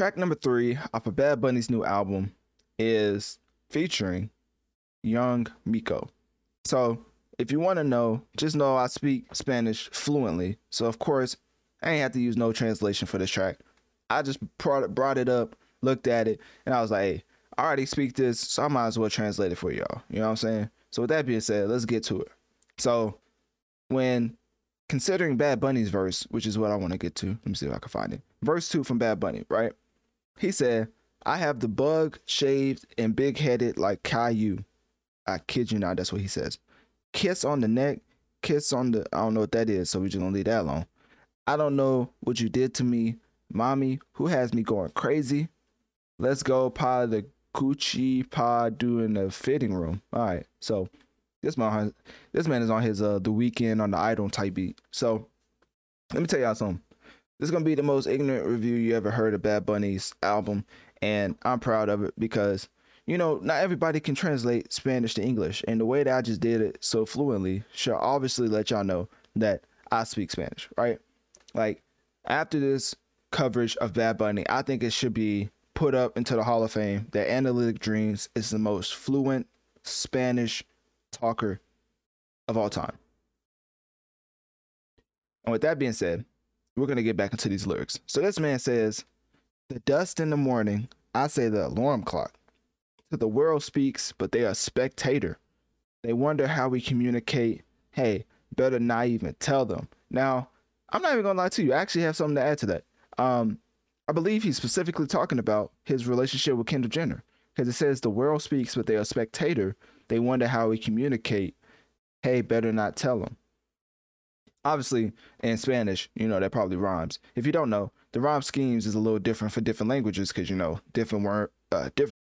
Track number three off of Bad Bunny's new album is featuring Young Miko. So, if you want to know, just know I speak Spanish fluently. So, of course, I ain't have to use no translation for this track. I just brought it, up, looked at it, and I was like, hey, I already speak this, so I might as well translate it for y'all. You know what I'm saying? So, with that being said, let's get to it. So, when considering Bad Bunny's verse, which is what I want to get to, let me see if I can find it. Verse two from Bad Bunny, right? He said, I have the bug shaved and big headed like Caillou. I kid you not, that's what he says. Kiss on the neck, kiss on the, I don't know what that is, so we're just gonna leave that alone. I don't know what you did to me, mommy, who has me going crazy. Let's go, pa the Gucci pa doing the fitting room. All right, so this man, this man is on his uh the Weeknd on the idol type beat. So let me tell y'all something. This is gonna be the most ignorant review you ever heard of Bad Bunny's album, and I'm proud of it because you know not everybody can translate Spanish to English, and the way that I just did it so fluently should obviously let y'all know that I speak Spanish, right? Like after this coverage of Bad Bunny, I think it should be put up into the Hall of Fame that Analytic Dreamz is the most fluent Spanish talker of all time. And with that being said, we're going to get back into these lyrics. So this man says, The dust in the morning, I say the alarm clock. To the world speaks, but they are spectator. They wonder how we communicate. Hey, better not even tell them. Now, I'm not even gonna lie to you. I actually have something to add to that. Um, I believe he's specifically talking about his relationship with Kendall Jenner because it says the world speaks, but they are spectator. They wonder how we communicate. Hey, better not tell them. Obviously, in Spanish, you know, that probably rhymes. If you don't know, the rhyme schemes is a little different for different languages because, you know, different word, uh, different.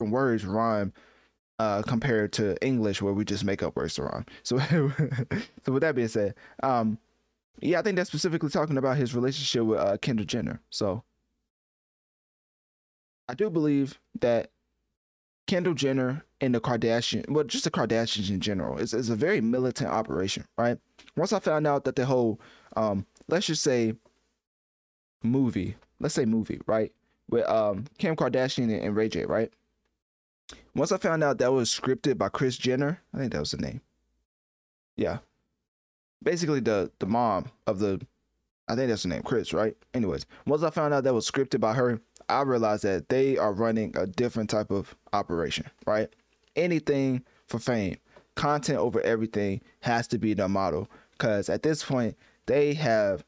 words rhyme uh, compared to English where we just make up words to rhyme. So, so with that being said, um, yeah, I think that's specifically talking about his relationship with uh, Kendall Jenner. So, I do believe that Kendall Jenner and the Kardashian, well, just the Kardashians in general, is, is a very militant operation, right? Once I found out that the whole, um, let's just say, movie, let's say movie, right, with um Kim Kardashian and Ray J, right? Once I found out that was scripted by Kris Jenner, I think that was the name. Yeah. Basically the the mom of the I think that's the name, Kris, right? Anyways, once I found out that was scripted by her, I realized that they are running a different type of operation, right? Anything for fame, content over everything has to be the model. Because at this point, they have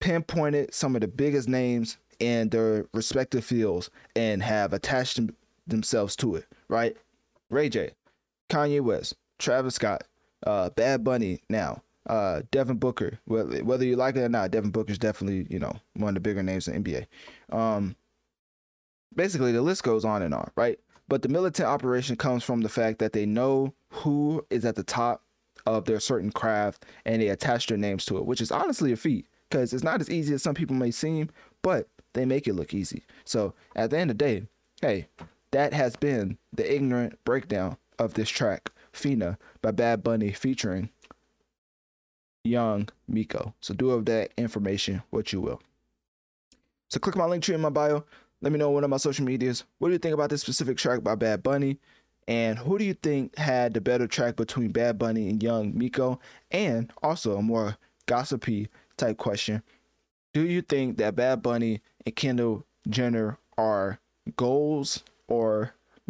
pinpointed some of the biggest names in their respective fields and have attached themselves to it, right? Ray J, Kanye West, Travis Scott, uh, Bad Bunny now, uh, Devin Booker. Whether, you like it or not, Devin Booker is definitely, you know, one of the bigger names in NBA. Um, basically, the list goes on and on, right? But the militant operation comes from the fact that they know who is at the top of their certain craft and they attach their names to it, which is honestly a feat because it's not as easy as some people may seem, but they make it look easy. So at the end of the day, hey, that has been the ignorant breakdown of this track, Fina by Bad Bunny featuring Young Miko. So do of that information what you will. So click my Linktree in my bio. Let me know one of my social medias. What do you think about this specific track by Bad Bunny? And who do you think had the better track between Bad Bunny and Young Miko? And also a more gossipy type question. Do you think that Bad Bunny and Kendall Jenner are goals